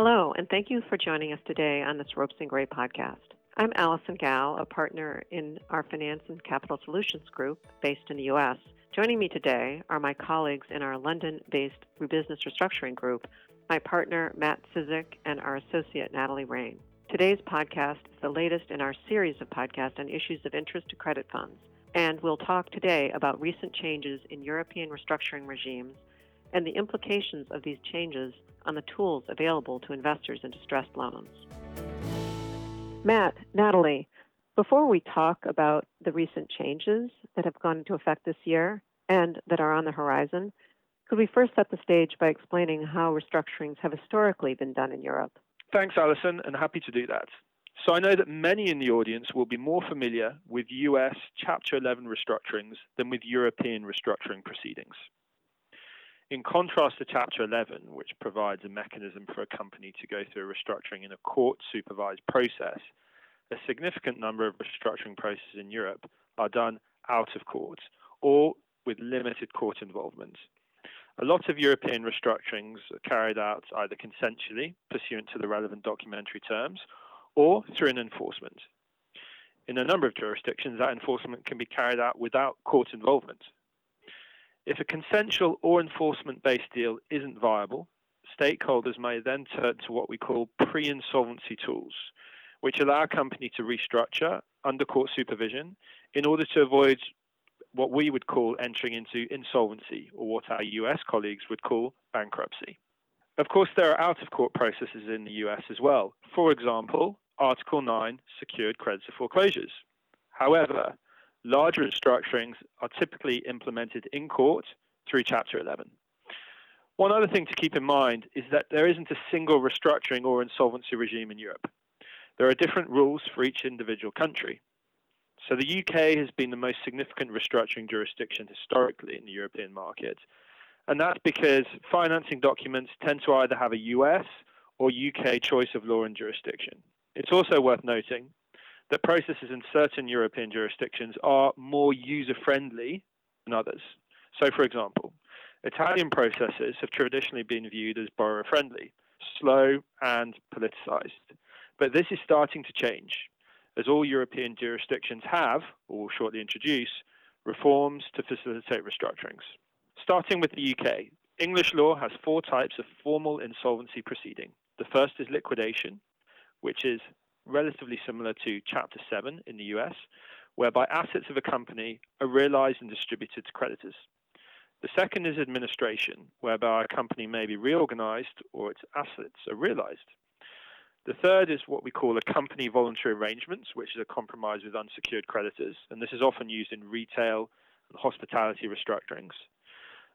Hello, and thank you for joining us today on this Ropes and Gray podcast. I'm Allison Gow, a partner in our Finance and Capital Solutions group based in the U.S. Joining me today are my colleagues in our London based business restructuring group, my partner Matt Czyzyk, and our associate Natalie Rain. Today's podcast is the latest in our series of podcasts on issues of interest to credit funds, and we'll talk today about recent changes in European restructuring regimes and the implications of these changes on the tools available to investors in distressed loans. Matt, Natalie, before we talk about the recent changes that have gone into effect this year and that are on the horizon, could we first set the stage by explaining how restructurings have historically been done in Europe? Thanks, Alison, and happy to do that. So I know that many in the audience will be more familiar with US Chapter 11 restructurings than with European restructuring proceedings. In contrast to Chapter 11, which provides a mechanism for a company to go through a restructuring in a court supervised process, a significant number of restructuring processes in Europe are done out of court or with limited court involvement. A lot of European restructurings are carried out either consensually, pursuant to the relevant documentary terms, or through an enforcement. In a number of jurisdictions, that enforcement can be carried out without court involvement. If a consensual or enforcement based deal isn't viable, stakeholders may then turn to what we call pre insolvency tools, which allow a company to restructure under court supervision in order to avoid what we would call entering into insolvency, or what our US colleagues would call bankruptcy. Of course, there are out of court processes in the US as well. For example, Article 9 secured creditor foreclosures. However, larger restructurings are typically implemented in court through Chapter 11. One other thing to keep in mind is that there isn't a single restructuring or insolvency regime in Europe. There are different rules for each individual country. So the UK has been the most significant restructuring jurisdiction historically in the European market. And that's because financing documents tend to either have a US or UK choice of law and jurisdiction. It's also worth noting that processes in certain European jurisdictions are more user friendly than others. So, for example, Italian processes have traditionally been viewed as borrower friendly, slow, and politicized. But this is starting to change as all European jurisdictions have, or will shortly introduce, reforms to facilitate restructurings. Starting with the UK, English law has four types of formal insolvency proceeding. The first is liquidation, which is relatively similar to Chapter 7 in the US, whereby assets of a company are realized and distributed to creditors. The second is administration, whereby a company may be reorganized or its assets are realized. The third is what we call a company voluntary arrangements, which is a compromise with unsecured creditors, and this is often used in retail and hospitality restructurings.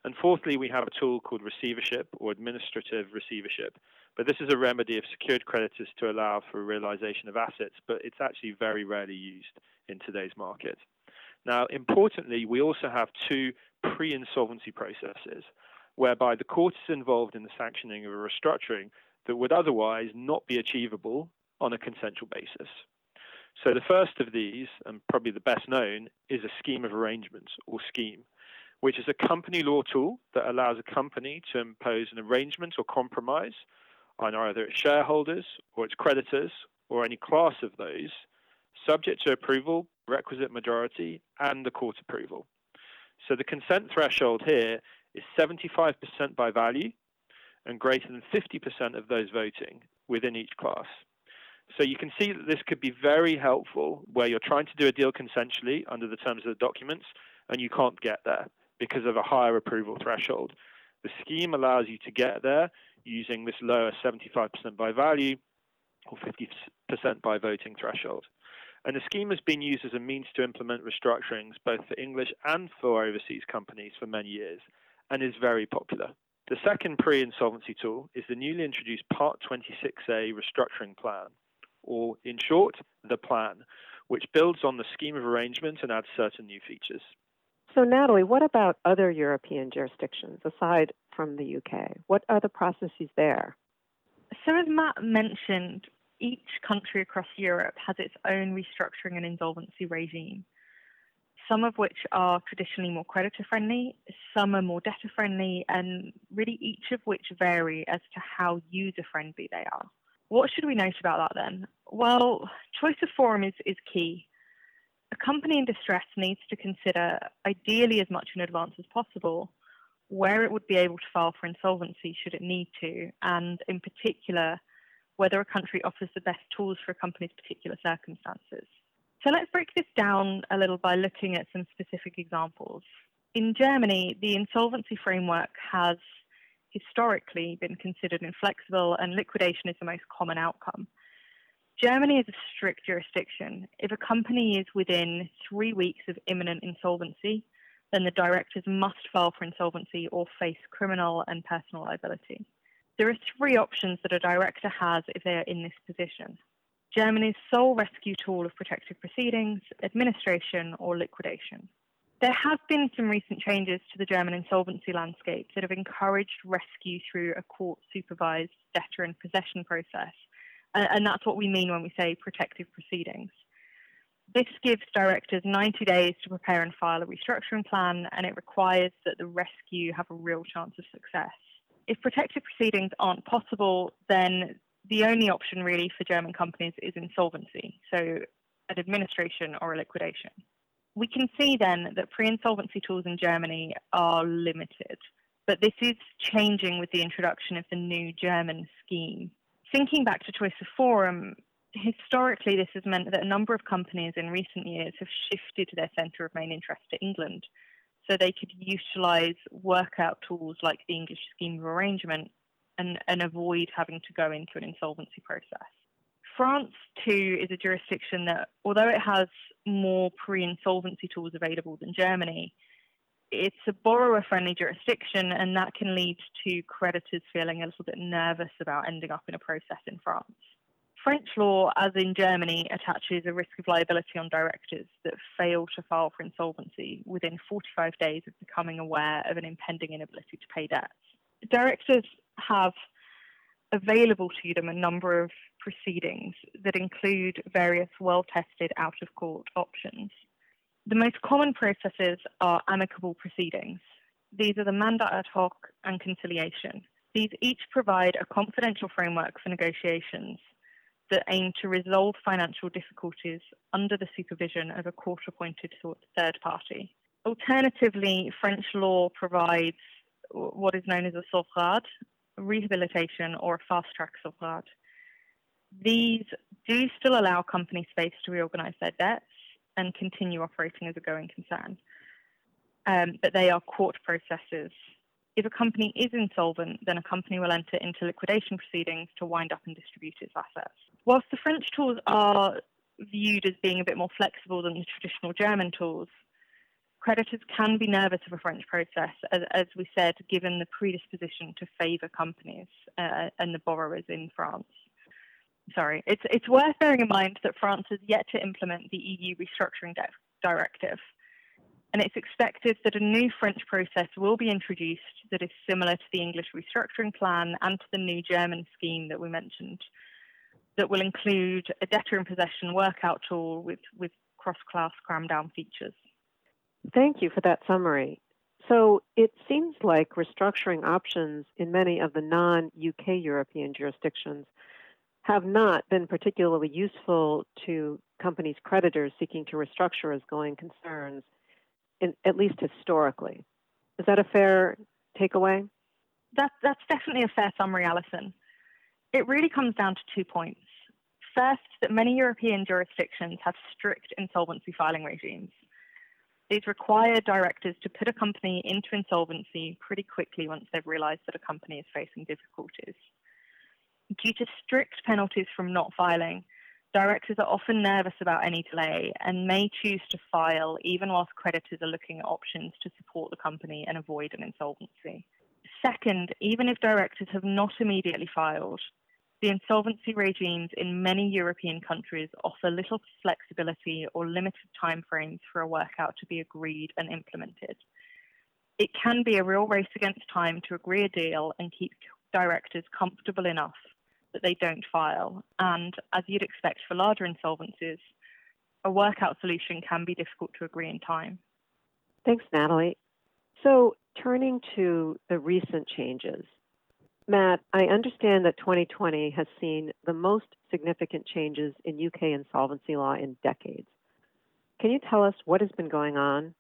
And fourthly, we have a tool called receivership or administrative receivership. But this is a remedy of secured creditors to allow for realization of assets, but it's actually very rarely used in today's market. Now, importantly, we also have two pre insolvency processes whereby the court is involved in the sanctioning of a restructuring that would otherwise not be achievable on a consensual basis. So the first of these, and probably the best known, is a scheme of arrangements or scheme, which is a company law tool that allows a company to impose an arrangement or compromise on either its shareholders or its creditors or any class of those, subject to approval, requisite majority, and the court approval. So the consent threshold here is 75% by value and greater than 50% of those voting within each class. So you can see that this could be very helpful where you're trying to do a deal consensually under the terms of the documents and you can't get there because of a higher approval threshold. The scheme allows you to get there using this lower 75% by value or 50% by voting threshold. And the scheme has been used as a means to implement restructurings both for English and for overseas companies for many years and is very popular. The second pre insolvency tool is the newly introduced Part 26A restructuring plan, or in short, the plan, which builds on the scheme of arrangement and adds certain new features. So, Natalie, what about other European jurisdictions aside from the UK? What are the processes there? So, as Matt mentioned, each country across Europe has its own restructuring and insolvency regime. some of which are traditionally more creditor friendly, some are more debtor friendly, and really each of which vary as to how user friendly they are. What should we note about that then? Well, choice of forum is, is key. A company in distress needs to consider, ideally as much in advance as possible, where it would be able to file for insolvency should it need to, and in particular, whether a country offers the best tools for a company's particular circumstances. So let's break this down a little by looking at some specific examples. In Germany, the insolvency framework has historically been considered inflexible, and liquidation is the most common outcome. Germany is a strict jurisdiction. If a company is within three weeks of imminent insolvency, then the directors must file for insolvency or face criminal and personal liability. There are three options that a director has if they are in this position. Germany's sole rescue tool of protective proceedings, administration, or liquidation. There have been some recent changes to the German insolvency landscape that have encouraged rescue through a court supervised debtor and possession process. And that's what we mean when we say protective proceedings. This gives directors 90 days to prepare and file a restructuring plan, and it requires that the rescue have a real chance of success. If protective proceedings aren't possible, then the only option really for German companies is insolvency, so an administration or a liquidation. We can see then that pre insolvency tools in Germany are limited, but this is changing with the introduction of the new German scheme. Thinking back to Choice of Forum, historically this has meant that a number of companies in recent years have shifted their centre of main interest to England so they could utilise workout tools like the English scheme of arrangement and, and avoid having to go into an insolvency process. France, too, is a jurisdiction that, although it has more pre insolvency tools available than Germany, it's a borrower friendly jurisdiction, and that can lead to creditors feeling a little bit nervous about ending up in a process in France. French law, as in Germany, attaches a risk of liability on directors that fail to file for insolvency within 45 days of becoming aware of an impending inability to pay debts. Directors have available to them a number of proceedings that include various well tested out of court options. The most common processes are amicable proceedings. These are the mandat ad hoc and conciliation. These each provide a confidential framework for negotiations that aim to resolve financial difficulties under the supervision of a court appointed third party. Alternatively, French law provides what is known as a sauvegarde, rehabilitation, or a fast track sauvegarde. These do still allow company space to reorganize their debts and continue operating as a going concern, um, but they are court processes. If a company is insolvent, then a company will enter into liquidation proceedings to wind up and distribute its assets. Whilst the French tools are viewed as being a bit more flexible than the traditional German tools, creditors can be nervous of a French process, as, as we said, given the predisposition to favour companies uh, and the borrowers in France. Sorry, it's, it's worth bearing in mind that France has yet to implement the EU restructuring de- directive, and it's expected that a new French process will be introduced that is similar to the English restructuring plan and to the new German scheme that we mentioned, that will include a debtor in possession workout tool with, with cross class cram down features. Thank you for that summary. So it seems like restructuring options in many of the non UK European jurisdictions have not been particularly useful to companies' creditors seeking to restructure as going concerns, in, at least historically. Is that a fair takeaway? That, that's definitely a fair summary, Alison. It really comes down to two points. First, that many European jurisdictions have strict insolvency filing regimes. These require directors to put a company into insolvency pretty quickly once they've realised that a company is facing difficulties. Due to strict penalties from not filing, directors are often nervous about any delay and may choose to file even whilst creditors are looking at options to support the company and avoid an insolvency. Second, even if directors have not immediately filed, the insolvency regimes in many European countries offer little flexibility or limited timeframes for a workout to be agreed and implemented. It can be a real race against time to agree a deal and keep directors comfortable enough that they don't file. And as you'd expect for larger insolvencies, a workout solution can be difficult to agree in time. Thanks, Natalie. So, turning to the recent changes, Matt, I understand that 2020 has seen the most significant changes in UK insolvency law in decades. Can you tell us what has been going on?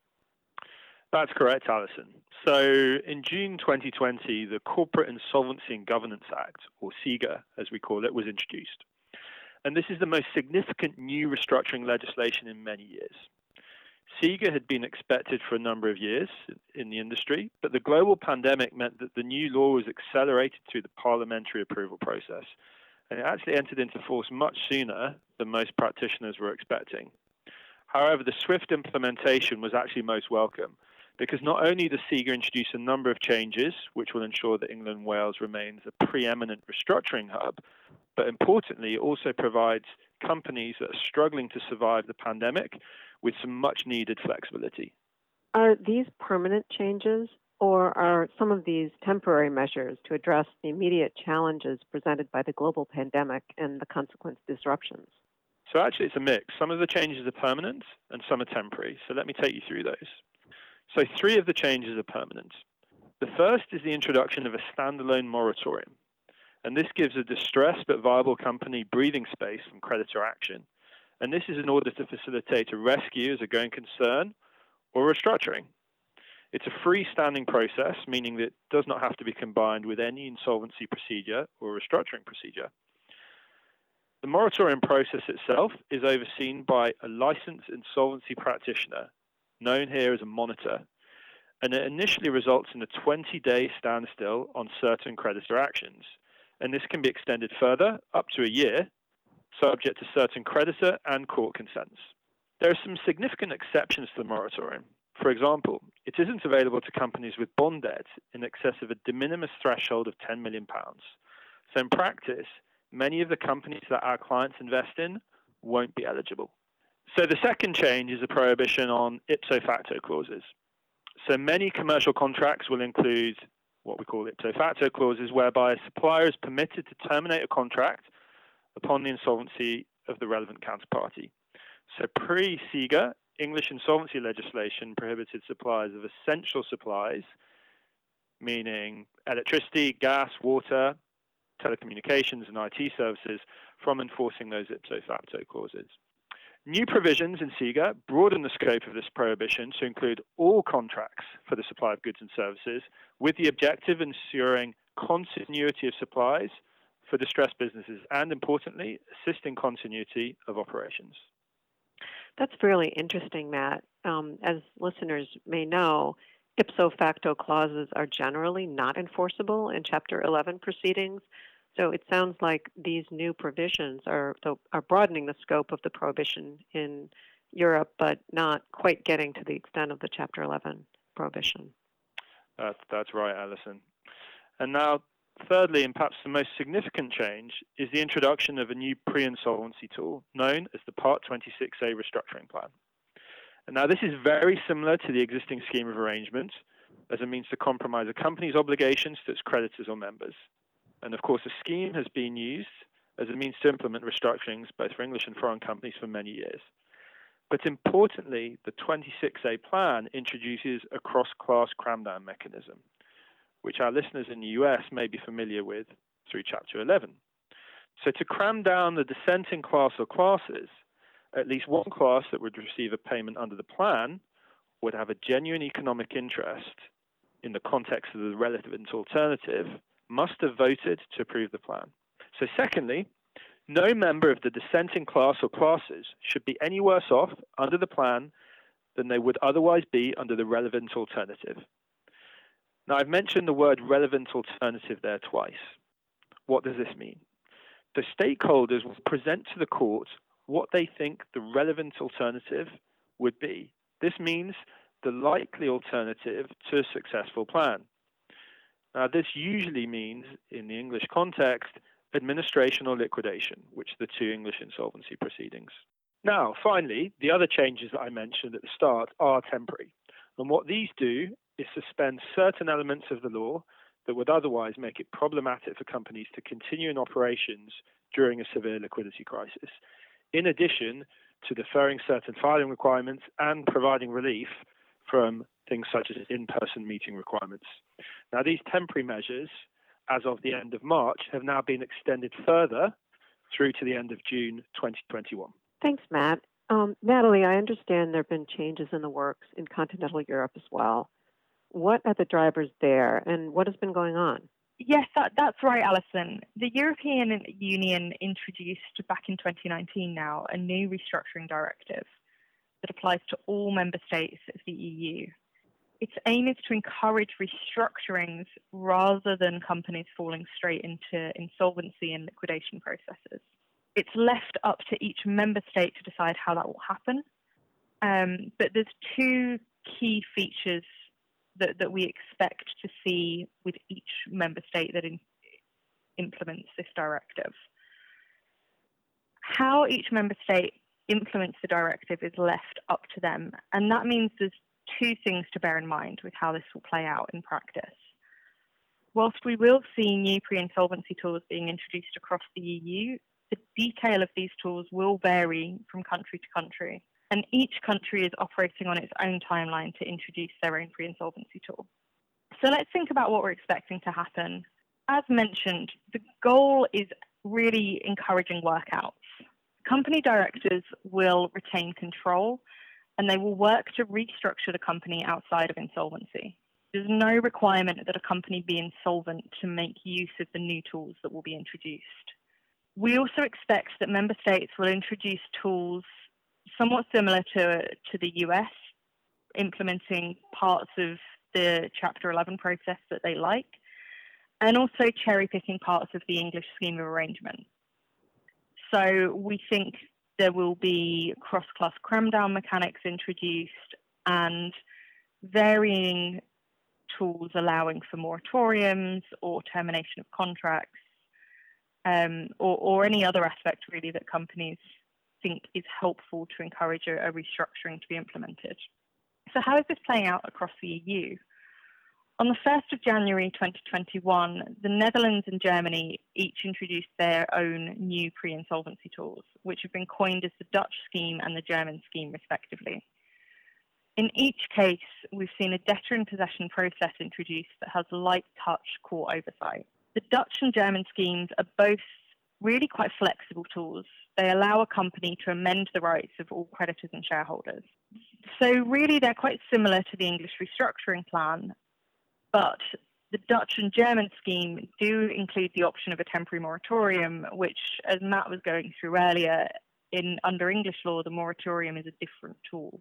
That's correct, Alison. So, in June 2020, the Corporate Insolvency and Governance Act, or CIGA as we call it, was introduced. And this is the most significant new restructuring legislation in many years. CIGA had been expected for a number of years in the industry, but the global pandemic meant that the new law was accelerated through the parliamentary approval process. And it actually entered into force much sooner than most practitioners were expecting. However, the swift implementation was actually most welcome because not only does CIGA introduce a number of changes, which will ensure that England and Wales remains a preeminent restructuring hub, but importantly, it also provides companies that are struggling to survive the pandemic with some much needed flexibility. Are these permanent changes, or are some of these temporary measures to address the immediate challenges presented by the global pandemic and the consequent disruptions? So, actually, it's a mix. Some of the changes are permanent and some are temporary. So, let me take you through those. So, three of the changes are permanent. The first is the introduction of a standalone moratorium. And this gives a distressed but viable company breathing space from creditor action and this is in order to facilitate a rescue as a going concern or restructuring. It's a freestanding process, meaning that it does not have to be combined with any insolvency procedure or restructuring procedure. The moratorium process itself is overseen by a licensed insolvency practitioner, known here as a monitor, and it initially results in a 20 day standstill on certain creditor actions. And this can be extended further, up to a year, subject to certain creditor and court consents. There are some significant exceptions to the moratorium. For example, it isn't available to companies with bond debt in excess of a de minimis threshold of £10 million. So, in practice, many of the companies that our clients invest in won't be eligible. So, the second change is a prohibition on ipso facto clauses. So, many commercial contracts will include what we call ipso facto clauses, whereby a supplier is permitted to terminate a contract upon the insolvency of the relevant counterparty. So pre CIGA, English insolvency legislation prohibited suppliers of essential supplies, meaning electricity, gas, water, telecommunications, and IT services, from enforcing those ipso facto clauses. New provisions in CIGA broaden the scope of this prohibition to include all contracts for the supply of goods and services, with the objective of ensuring continuity of supplies for distressed businesses and, importantly, assisting continuity of operations. That's fairly interesting, Matt. Um, as listeners may know, ipso facto clauses are generally not enforceable in Chapter 11 proceedings. So it sounds like these new provisions are, are broadening the scope of the prohibition in Europe, but not quite getting to the extent of the Chapter 11 prohibition. That's, that's right, Alison. And now Thirdly, and perhaps the most significant change, is the introduction of a new pre insolvency tool known as the Part 26A restructuring plan. And now, this is very similar to the existing scheme of arrangement as a means to compromise a company's obligations to its creditors or members. And of course, the scheme has been used as a means to implement restructurings both for English and foreign companies for many years. But importantly, the 26A plan introduces a cross class cramdown mechanism which our listeners in the US may be familiar with through Chapter 11. So, to cram down the dissenting class or classes, at least one class that would receive a payment under the plan would have a genuine economic interest in the context of the relevant alternative must have voted to approve the plan. So, secondly, no member of the dissenting class or classes should be any worse off under the plan than they would otherwise be under the relevant alternative. Now, I've mentioned the word relevant alternative there twice. What does this mean? The stakeholders will present to the court what they think the relevant alternative would be. This means the likely alternative to a successful plan. Now, this usually means, in the English context, administration or liquidation, which are the two English insolvency proceedings. Now, finally, the other changes that I mentioned at the start are temporary. And what these do is suspend certain elements of the law that would otherwise make it problematic for companies to continue in operations during a severe liquidity crisis. In addition, to deferring certain filing requirements and providing relief from things such as in person meeting requirements. Now, these temporary measures, as of the end of March, have now been extended further through to the end of June 2021. Thanks, Matt. Um, Natalie, I understand there have been changes in the works in continental Europe as well. What are the drivers there, and what has been going on? Yes, that, that's right, Alison. The European Union introduced back in 2019 now a new restructuring directive that applies to all member states of the EU. Its aim is to encourage restructurings rather than companies falling straight into insolvency and liquidation processes. It's left up to each member state to decide how that will happen. Um, but there's two key features that, that we expect to see with each member state that in, implements this directive. How each member state implements the directive is left up to them, and that means there's two things to bear in mind with how this will play out in practice. Whilst we will see new pre insolvency tools being introduced across the EU, the detail of these tools will vary from country to country and each country is operating on its own timeline to introduce their own pre insolvency tool. So let's think about what we're expecting to happen. As mentioned, the goal is really encouraging workouts. Company directors will retain control and they will work to restructure the company outside of insolvency. There's no requirement that a company be insolvent to make use of the new tools that will be introduced. We also expect that member states will introduce tools somewhat similar to, to the US, implementing parts of the Chapter 11 process that they like, and also cherry picking parts of the English scheme of arrangement. So we think there will be cross class cram down mechanics introduced and varying tools allowing for moratoriums or termination of contracts um, or, or any other aspect really that companies think is helpful to encourage a, a restructuring to be implemented. So, how is this playing out across the EU? On the 1st of January 2021, the Netherlands and Germany each introduced their own new pre insolvency tools, which have been coined as the Dutch scheme and the German scheme, respectively. In each case, we've seen a debtor in possession process introduced that has light touch court oversight. The Dutch and German schemes are both really quite flexible tools. They allow a company to amend the rights of all creditors and shareholders. So, really, they're quite similar to the English restructuring plan, but the Dutch and German scheme do include the option of a temporary moratorium, which, as Matt was going through earlier, in under English law, the moratorium is a different tool.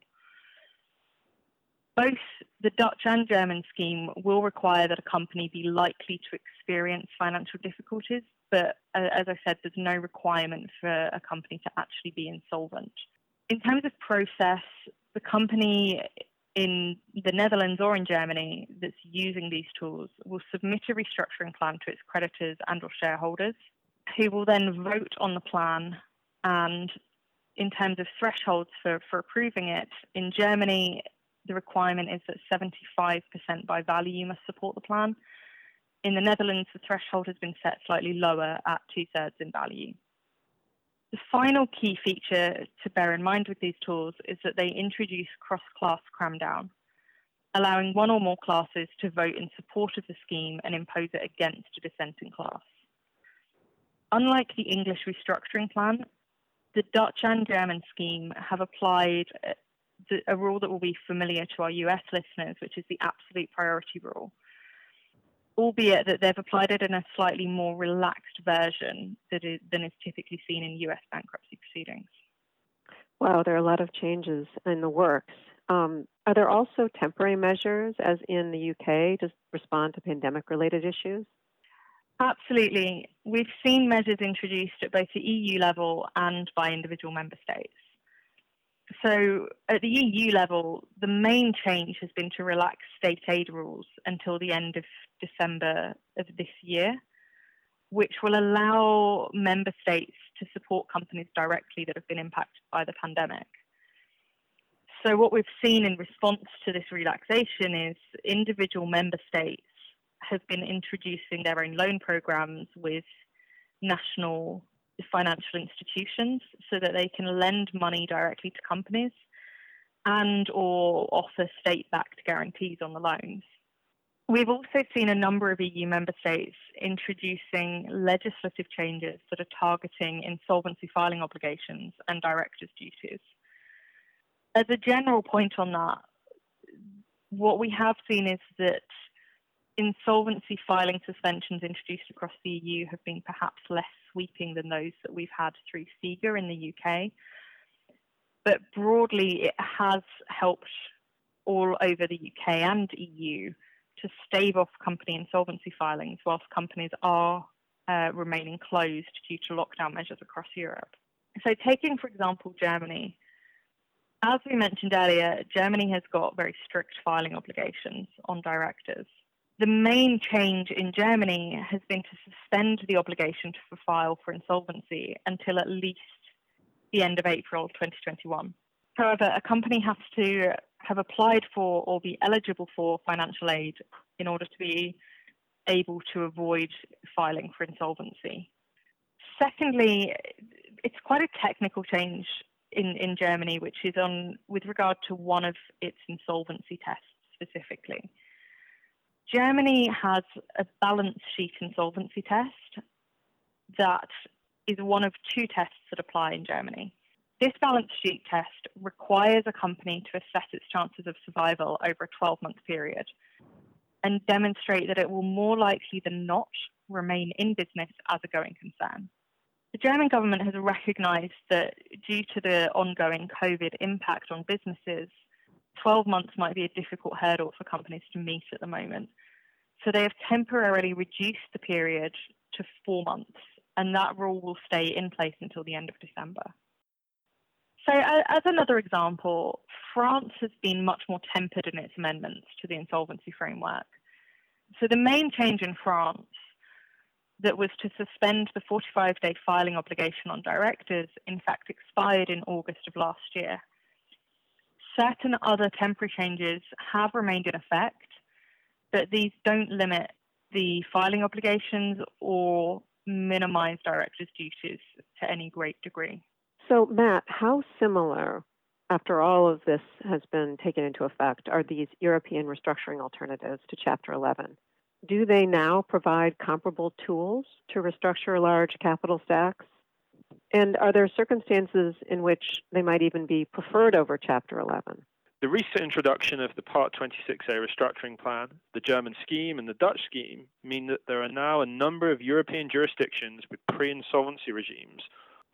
Both the Dutch and German scheme will require that a company be likely to experience financial difficulties but uh, as I said, there's no requirement for a company to actually be insolvent. In terms of process, the company in the Netherlands or in Germany that's using these tools will submit a restructuring plan to its creditors and or shareholders who will then vote on the plan and in terms of thresholds for, for approving it, in Germany, the requirement is that 75% by value you must support the plan, in the Netherlands, the threshold has been set slightly lower at two thirds in value. The final key feature to bear in mind with these tools is that they introduce cross class cramdown, allowing one or more classes to vote in support of the scheme and impose it against a dissenting class. Unlike the English restructuring plan, the Dutch and German scheme have applied uh, a rule that will be familiar to our US listeners, which is the absolute priority rule albeit that they've applied it in a slightly more relaxed version is, than is typically seen in US bankruptcy proceedings. Wow, there are a lot of changes in the works. Um, are there also temporary measures, as in the UK, to respond to pandemic related issues? Absolutely. We've seen measures introduced at both the EU level and by individual member states. So, at the EU level, the main change has been to relax state aid rules until the end of December of this year, which will allow member states to support companies directly that have been impacted by the pandemic. So, what we've seen in response to this relaxation is individual member states have been introducing their own loan programs with national financial institutions so that they can lend money directly to companies and or offer state-backed guarantees on the loans. We've also seen a number of EU member states introducing legislative changes that are targeting insolvency filing obligations and directors' duties. As a general point on that, what we have seen is that insolvency filing suspensions introduced across the EU have been perhaps less sweeping than those that we've had through CIGA in the UK. But broadly, it has helped all over the UK and EU to stave off company insolvency filings whilst companies are uh, remaining closed due to lockdown measures across Europe. So, taking, for example, Germany, as we mentioned earlier, Germany has got very strict filing obligations on directors. The main change in Germany has been to suspend the obligation to file for insolvency until at least the end of April 2021. However, a company has to have applied for or be eligible for financial aid in order to be able to avoid filing for insolvency. Secondly, it's quite a technical change in, in Germany, which is on with regard to one of its insolvency tests specifically. Germany has a balance sheet insolvency test that is one of two tests that apply in Germany. This balance sheet test requires a company to assess its chances of survival over a 12 month period and demonstrate that it will more likely than not remain in business as a going concern. The German government has recognised that due to the ongoing COVID impact on businesses, 12 months might be a difficult hurdle for companies to meet at the moment. So they have temporarily reduced the period to four months, and that rule will stay in place until the end of December. So, as another example, France has been much more tempered in its amendments to the insolvency framework. So, the main change in France that was to suspend the 45 day filing obligation on directors, in fact, expired in August of last year. Certain other temporary changes have remained in effect, but these don't limit the filing obligations or minimize directors' duties to any great degree. So, Matt, how similar, after all of this has been taken into effect, are these European restructuring alternatives to Chapter 11? Do they now provide comparable tools to restructure large capital stacks? And are there circumstances in which they might even be preferred over Chapter 11? The recent introduction of the Part 26A restructuring plan, the German scheme, and the Dutch scheme mean that there are now a number of European jurisdictions with pre insolvency regimes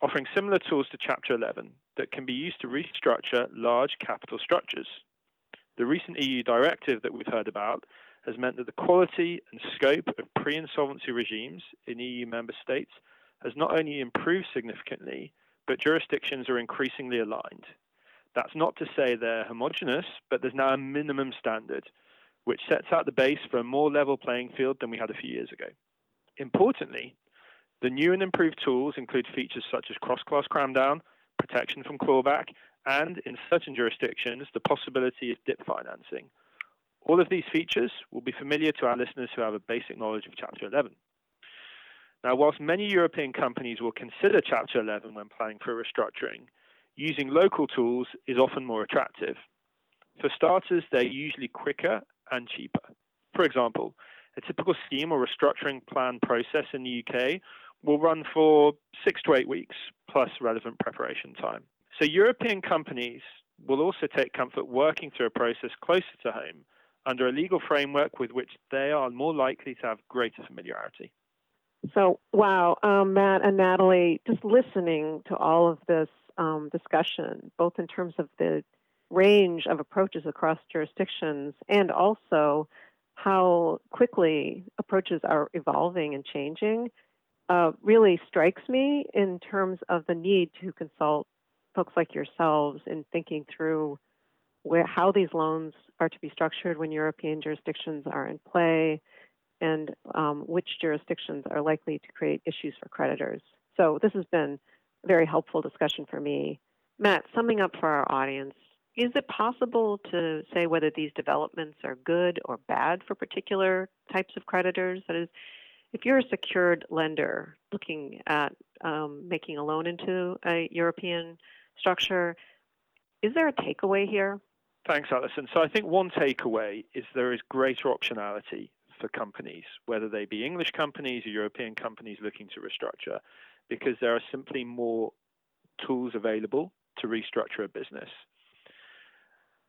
offering similar tools to Chapter 11 that can be used to restructure large capital structures. The recent EU directive that we've heard about has meant that the quality and scope of pre insolvency regimes in EU member states has not only improved significantly, but jurisdictions are increasingly aligned. That's not to say they're homogenous, but there's now a minimum standard, which sets out the base for a more level playing field than we had a few years ago. Importantly, the new and improved tools include features such as cross class cramdown, protection from clawback, and in certain jurisdictions, the possibility of dip financing. All of these features will be familiar to our listeners who have a basic knowledge of Chapter 11. Now, whilst many European companies will consider Chapter 11 when planning for restructuring, using local tools is often more attractive. For starters, they're usually quicker and cheaper. For example, a typical scheme or restructuring plan process in the UK will run for six to eight weeks plus relevant preparation time. So, European companies will also take comfort working through a process closer to home under a legal framework with which they are more likely to have greater familiarity. So, wow, um, Matt and Natalie, just listening to all of this um, discussion, both in terms of the range of approaches across jurisdictions and also how quickly approaches are evolving and changing, uh, really strikes me in terms of the need to consult folks like yourselves in thinking through where, how these loans are to be structured when European jurisdictions are in play and um, which jurisdictions are likely to create issues for creditors. So this has been a very helpful discussion for me. Matt, summing up for our audience, is it possible to say whether these developments are good or bad for particular types of creditors? That is, if you're a secured lender looking at um, making a loan into a European structure. Is there a takeaway here? Thanks, Alison. So I think one takeaway is there is greater optionality for companies, whether they be English companies or European companies looking to restructure, because there are simply more tools available to restructure a business.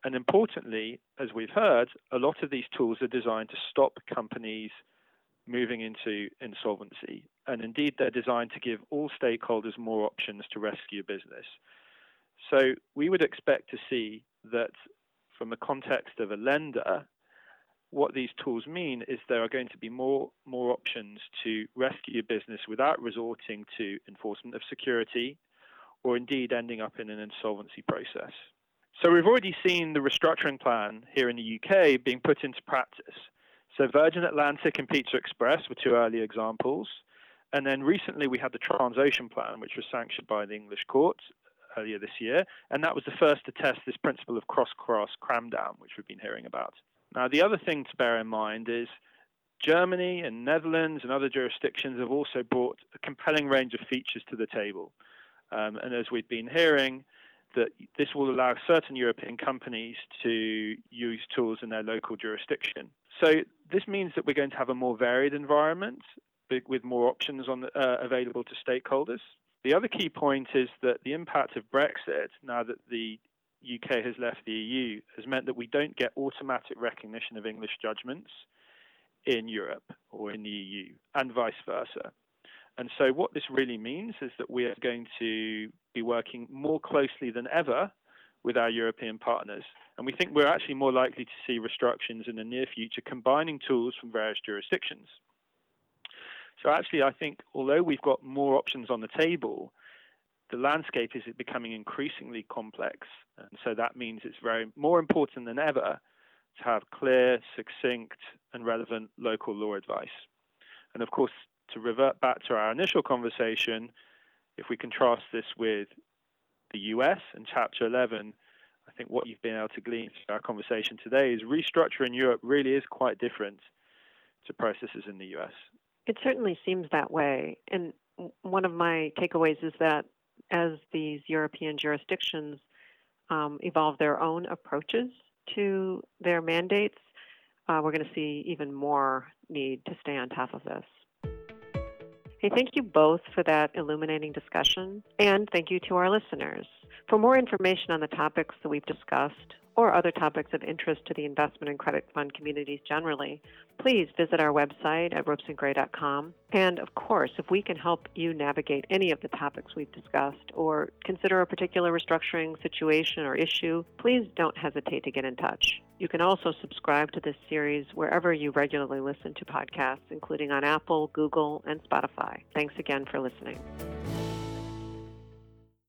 And importantly, as we've heard, a lot of these tools are designed to stop companies moving into insolvency. And indeed, they're designed to give all stakeholders more options to rescue business. So we would expect to see that from the context of a lender, what these tools mean is there are going to be more more options to rescue your business without resorting to enforcement of security or indeed ending up in an insolvency process. So we've already seen the restructuring plan here in the UK being put into practice. So Virgin Atlantic and Pizza Express were two early examples. And then recently we had the Transocean plan, which was sanctioned by the English courts earlier this year. And that was the first to test this principle of cross-cross cram down, which we've been hearing about. Now, the other thing to bear in mind is Germany and Netherlands and other jurisdictions have also brought a compelling range of features to the table. Um, and as we've been hearing, that this will allow certain European companies to use tools in their local jurisdiction. So this means that we're going to have a more varied environment with more options on uh, available to stakeholders. The other key point is that the impact of Brexit, now that the UK has left the EU has meant that we don't get automatic recognition of English judgments in Europe or in the EU, and vice versa. And so, what this really means is that we are going to be working more closely than ever with our European partners. And we think we're actually more likely to see restructurings in the near future combining tools from various jurisdictions. So, actually, I think although we've got more options on the table, the landscape is becoming increasingly complex. And so that means it's very more important than ever to have clear, succinct, and relevant local law advice. And of course, to revert back to our initial conversation, if we contrast this with the US and Chapter 11, I think what you've been able to glean from our conversation today is restructure in Europe really is quite different to processes in the US. It certainly seems that way. And one of my takeaways is that as these European jurisdictions um, evolve their own approaches to their mandates, uh, we're going to see even more need to stay on top of this. Hey, thank you both for that illuminating discussion, and thank you to our listeners. For more information on the topics that we've discussed, or other topics of interest to the investment and credit fund communities generally, please visit our website at ropesandgray.com. And of course, if we can help you navigate any of the topics we've discussed or consider a particular restructuring situation or issue, please don't hesitate to get in touch. You can also subscribe to this series wherever you regularly listen to podcasts, including on Apple, Google, and Spotify. Thanks again for listening.